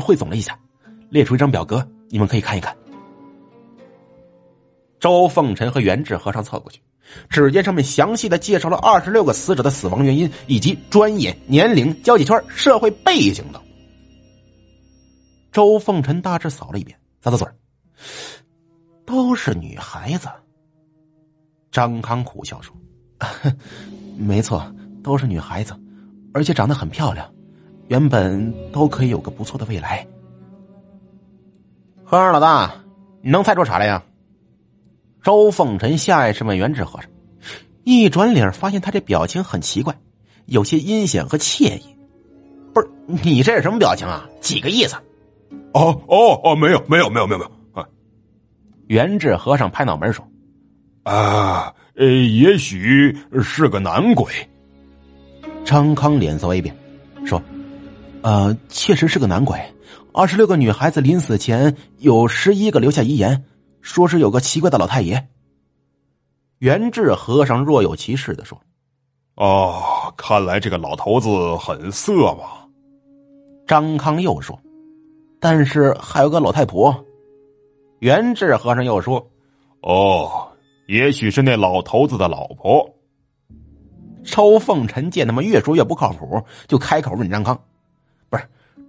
汇总了一下，列出一张表格，你们可以看一看。周凤臣和元志和尚凑过去，只见上面详细的介绍了二十六个死者的死亡原因以及专业、年龄、交际圈、社会背景等。周凤臣大致扫了一遍，咂咂嘴都是女孩子。张康苦笑说：“ 没错，都是女孩子，而且长得很漂亮，原本都可以有个不错的未来。”和尚老大，你能猜出啥来呀？周凤臣下意识问元智和尚，一转脸发现他这表情很奇怪，有些阴险和惬意。不是你这是什么表情啊？几个意思？哦哦哦，没有没有没有没有没有。元智和尚拍脑门说：“啊，呃，也许是个男鬼。”张康脸色微变，说：“呃，确实是个男鬼。二十六个女孩子临死前有十一个留下遗言。”说是有个奇怪的老太爷。元智和尚若有其事的说：“哦，看来这个老头子很色吧。”张康又说：“但是还有个老太婆。”元智和尚又说：“哦，也许是那老头子的老婆。”周凤臣见他们越说越不靠谱，就开口问张康：“不是，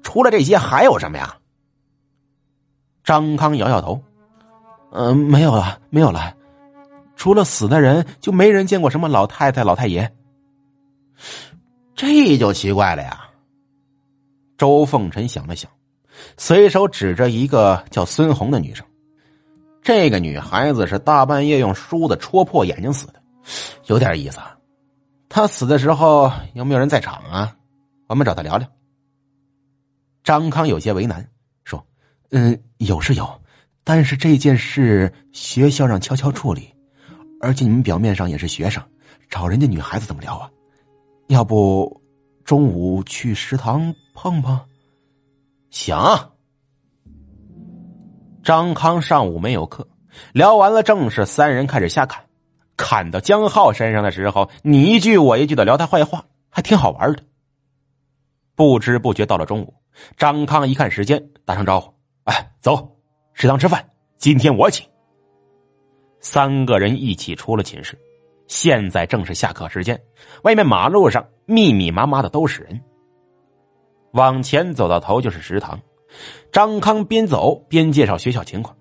除了这些还有什么呀？”张康摇摇头。嗯，没有了，没有了。除了死的人，就没人见过什么老太太、老太爷。这就奇怪了呀。周凤臣想了想，随手指着一个叫孙红的女生。这个女孩子是大半夜用梳子戳破眼睛死的，有点意思。她死的时候有没有人在场啊？我们找她聊聊。张康有些为难，说：“嗯，有是有。”但是这件事学校让悄悄处理，而且你们表面上也是学生，找人家女孩子怎么聊啊？要不中午去食堂碰碰？行。张康上午没有课，聊完了正事，三人开始瞎侃。侃到江浩身上的时候，你一句我一句的聊他坏话，还挺好玩的。不知不觉到了中午，张康一看时间，打声招呼：“哎，走。”食堂吃饭，今天我请。三个人一起出了寝室，现在正是下课时间，外面马路上密密麻麻的都是人。往前走到头就是食堂，张康边走边介绍学校情况，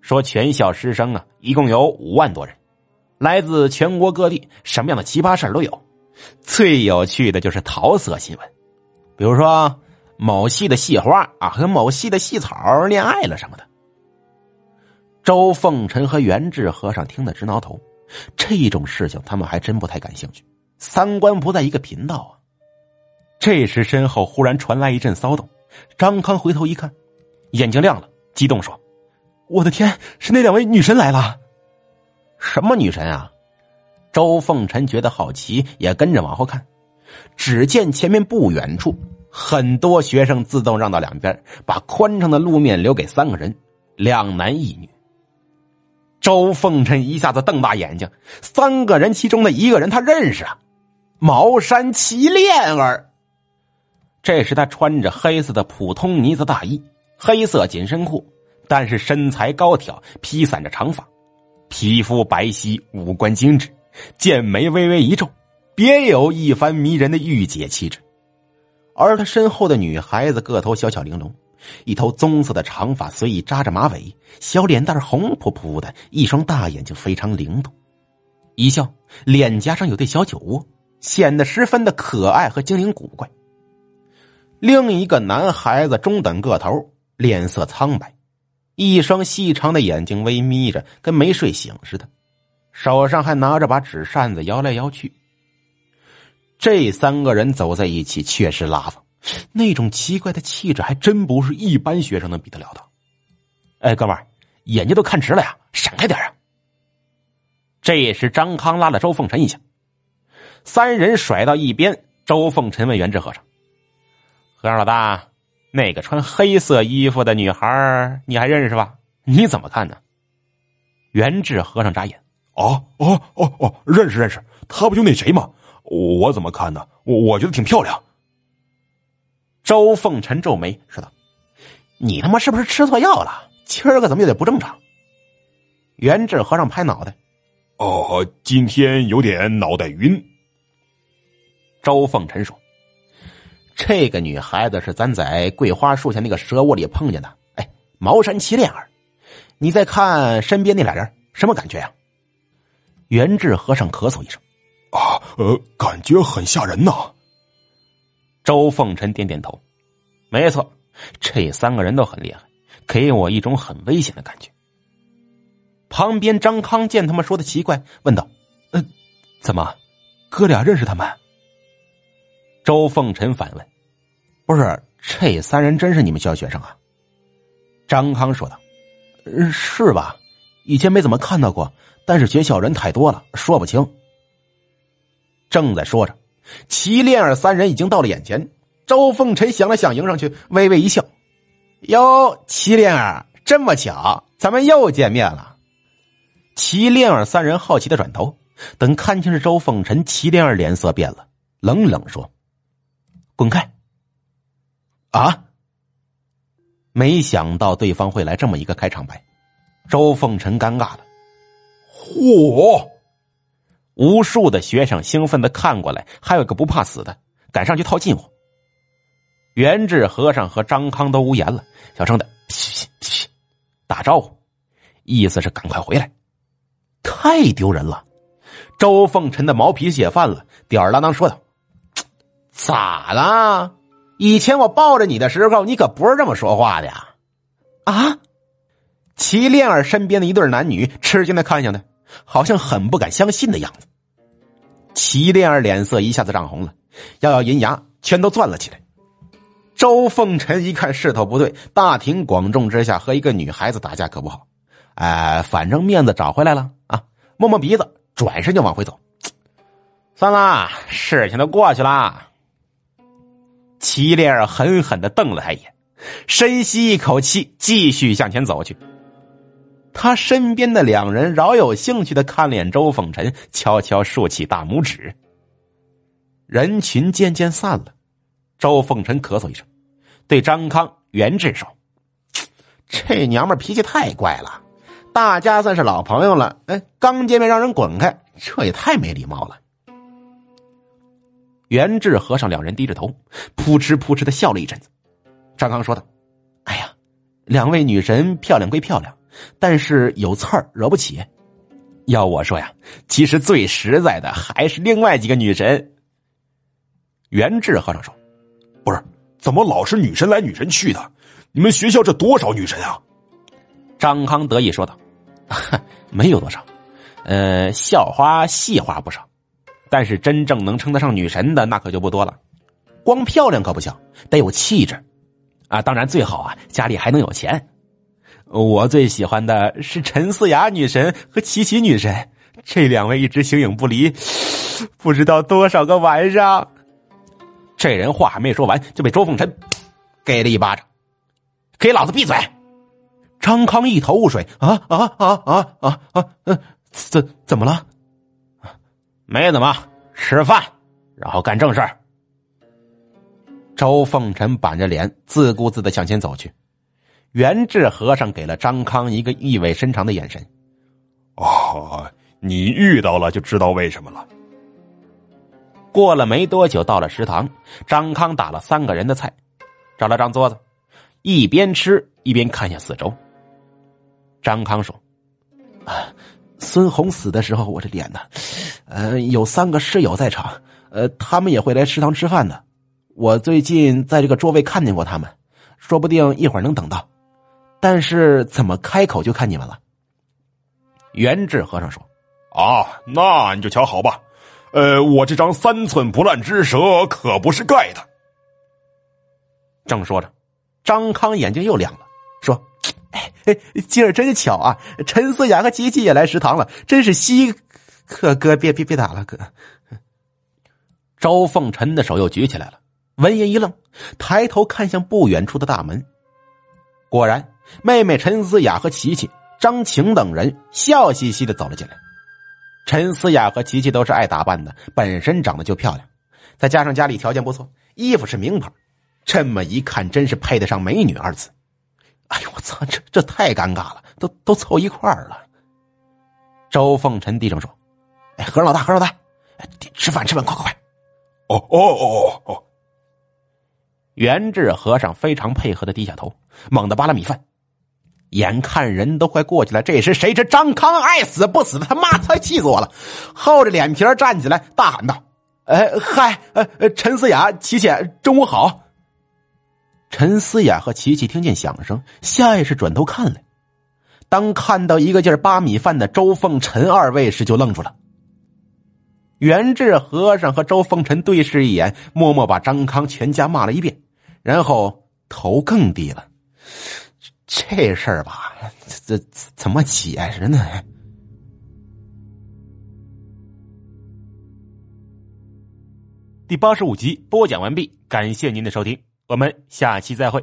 说全校师生啊一共有五万多人，来自全国各地，什么样的奇葩事都有。最有趣的就是桃色新闻，比如说某系的系花啊和某系的系草恋爱了什么的。周凤臣和元智和尚听得直挠头，这种事情他们还真不太感兴趣，三观不在一个频道啊。这时身后忽然传来一阵骚动，张康回头一看，眼睛亮了，激动说：“我的天，是那两位女神来了！”什么女神啊？周凤臣觉得好奇，也跟着往后看。只见前面不远处，很多学生自动让到两边，把宽敞的路面留给三个人，两男一女。周凤臣一下子瞪大眼睛，三个人其中的一个人他认识啊，茅山齐炼儿。这时他穿着黑色的普通呢子大衣，黑色紧身裤，但是身材高挑，披散着长发，皮肤白皙，五官精致，剑眉微微一皱，别有一番迷人的御姐气质。而他身后的女孩子个头小巧玲珑。一头棕色的长发随意扎着马尾，小脸蛋红扑扑的，一双大眼睛非常灵动，一笑脸颊上有对小酒窝，显得十分的可爱和精灵古怪。另一个男孩子中等个头，脸色苍白，一双细长的眼睛微眯着，跟没睡醒似的，手上还拿着把纸扇子摇来摇去。这三个人走在一起，确实拉风。那种奇怪的气质，还真不是一般学生能比得了的。哎，哥们儿，眼睛都看直了呀，闪开点啊！这时，张康拉了周凤臣一下，三人甩到一边。周凤臣问元智和尚：“和尚老大，那个穿黑色衣服的女孩，你还认识吧？你怎么看呢？”元智和尚眨眼：“哦哦哦哦，认识认识，她不就那谁吗？我我怎么看呢？我我觉得挺漂亮。”周凤臣皱眉说道：“你他妈是不是吃错药了？今儿个怎么有点不正常？元志和尚拍脑袋：“哦，今天有点脑袋晕。”周凤臣说：“这个女孩子是咱在桂花树下那个蛇窝里碰见的。哎，茅山七恋儿。你再看身边那俩人，什么感觉呀？”元志和尚咳嗽一声：“啊，呃，感觉很吓人呐。”周凤臣点点头：“没错，这三个人都很厉害，给我一种很危险的感觉。”旁边张康见他们说的奇怪，问道：“嗯，怎么，哥俩认识他们？”周凤臣反问：“不是，这三人真是你们学校学生啊？”张康说道：“是吧？以前没怎么看到过，但是学校人太多了，说不清。”正在说着，齐炼儿三人已经到了眼前。周凤臣想了想，迎上去，微微一笑：“哟，齐炼儿，这么巧，咱们又见面了。”齐炼儿三人好奇的转头，等看清是周凤臣，齐炼儿脸色变了，冷冷说。滚开！啊！没想到对方会来这么一个开场白，周凤臣尴尬了。嚯！无数的学生兴奋的看过来，还有个不怕死的赶上去套近乎。元智和尚和张康都无言了，小声的嘘嘘打招呼，意思是赶快回来。太丢人了！周凤臣的毛皮写犯了，吊儿郎当说道。咋啦？以前我抱着你的时候，你可不是这么说话的呀！啊！齐恋儿身边的一对男女吃惊的看向他，好像很不敢相信的样子。齐炼儿脸色一下子涨红了，咬咬银牙，全都攥了起来。周凤臣一看势头不对，大庭广众之下和一个女孩子打架可不好，哎，反正面子找回来了啊！摸摸鼻子，转身就往回走。算了，事情都过去啦。齐烈儿狠狠的瞪了他一眼，深吸一口气，继续向前走去。他身边的两人饶有兴趣的看了眼周凤臣，悄悄竖起大拇指。人群渐渐散了，周凤臣咳嗽一声，对张康、袁志说：“这娘们脾气太怪了，大家算是老朋友了，哎，刚见面让人滚开，这也太没礼貌了。”袁志和尚两人低着头，扑哧扑哧的笑了一阵子。张康说道：“哎呀，两位女神漂亮归漂亮，但是有刺儿惹不起。要我说呀，其实最实在的还是另外几个女神。”元智和尚说：“不是，怎么老是女神来女神去的？你们学校这多少女神啊？”张康得意说道：“ 没有多少，呃，校花、戏花不少。”但是真正能称得上女神的那可就不多了，光漂亮可不行，得有气质，啊，当然最好啊家里还能有钱。我最喜欢的是陈思雅女神和琪琪女神，这两位一直形影不离，不知道多少个晚上。这人话还没说完，就被周凤臣给了一巴掌，给老子闭嘴！张康一头雾水，啊啊啊啊啊啊！怎怎么了？没怎么吃饭，然后干正事儿周凤臣板着脸，自顾自的向前走去。元智和尚给了张康一个意味深长的眼神。哦，你遇到了就知道为什么了。过了没多久，到了食堂，张康打了三个人的菜，找了张桌子，一边吃一边看向四周。张康说：“啊。”孙红死的时候，我这脸呢，呃，有三个室友在场，呃，他们也会来食堂吃饭的。我最近在这个桌位看见过他们，说不定一会儿能等到。但是怎么开口就看你们了？元智和尚说：“啊，那你就瞧好吧。呃，我这张三寸不烂之舌可不是盖的。”正说着，张康眼睛又亮了，说。哎哎，今儿真巧啊！陈思雅和琪琪也来食堂了，真是稀可哥，别别别打了，哥。周凤臣的手又举起来了，闻言一愣，抬头看向不远处的大门，果然，妹妹陈思雅和琪琪、张晴等人笑嘻嘻的走了进来。陈思雅和琪琪都是爱打扮的，本身长得就漂亮，再加上家里条件不错，衣服是名牌，这么一看，真是配得上美女二字。哎呦我操，这这太尴尬了，都都凑一块儿了。周凤臣低声说：“哎，和尚老大，和尚老大，吃饭吃饭，快快快！”哦哦哦哦哦！元志和尚非常配合的低下头，猛地扒拉米饭。眼看人都快过去了，这时谁知张康爱死不死的，他妈才气死我了！厚着脸皮站起来，大喊道：“哎，嗨，呃呃，陈思雅、琪琪，中午好！”陈思雅和琪琪听见响声，下意识转头看来，当看到一个劲扒米饭的周凤臣二位时，就愣住了。元志和尚和周凤臣对视一眼，默默把张康全家骂了一遍，然后头更低了。这事儿吧，这怎么解释呢？第八十五集播讲完毕，感谢您的收听，我们下期再会。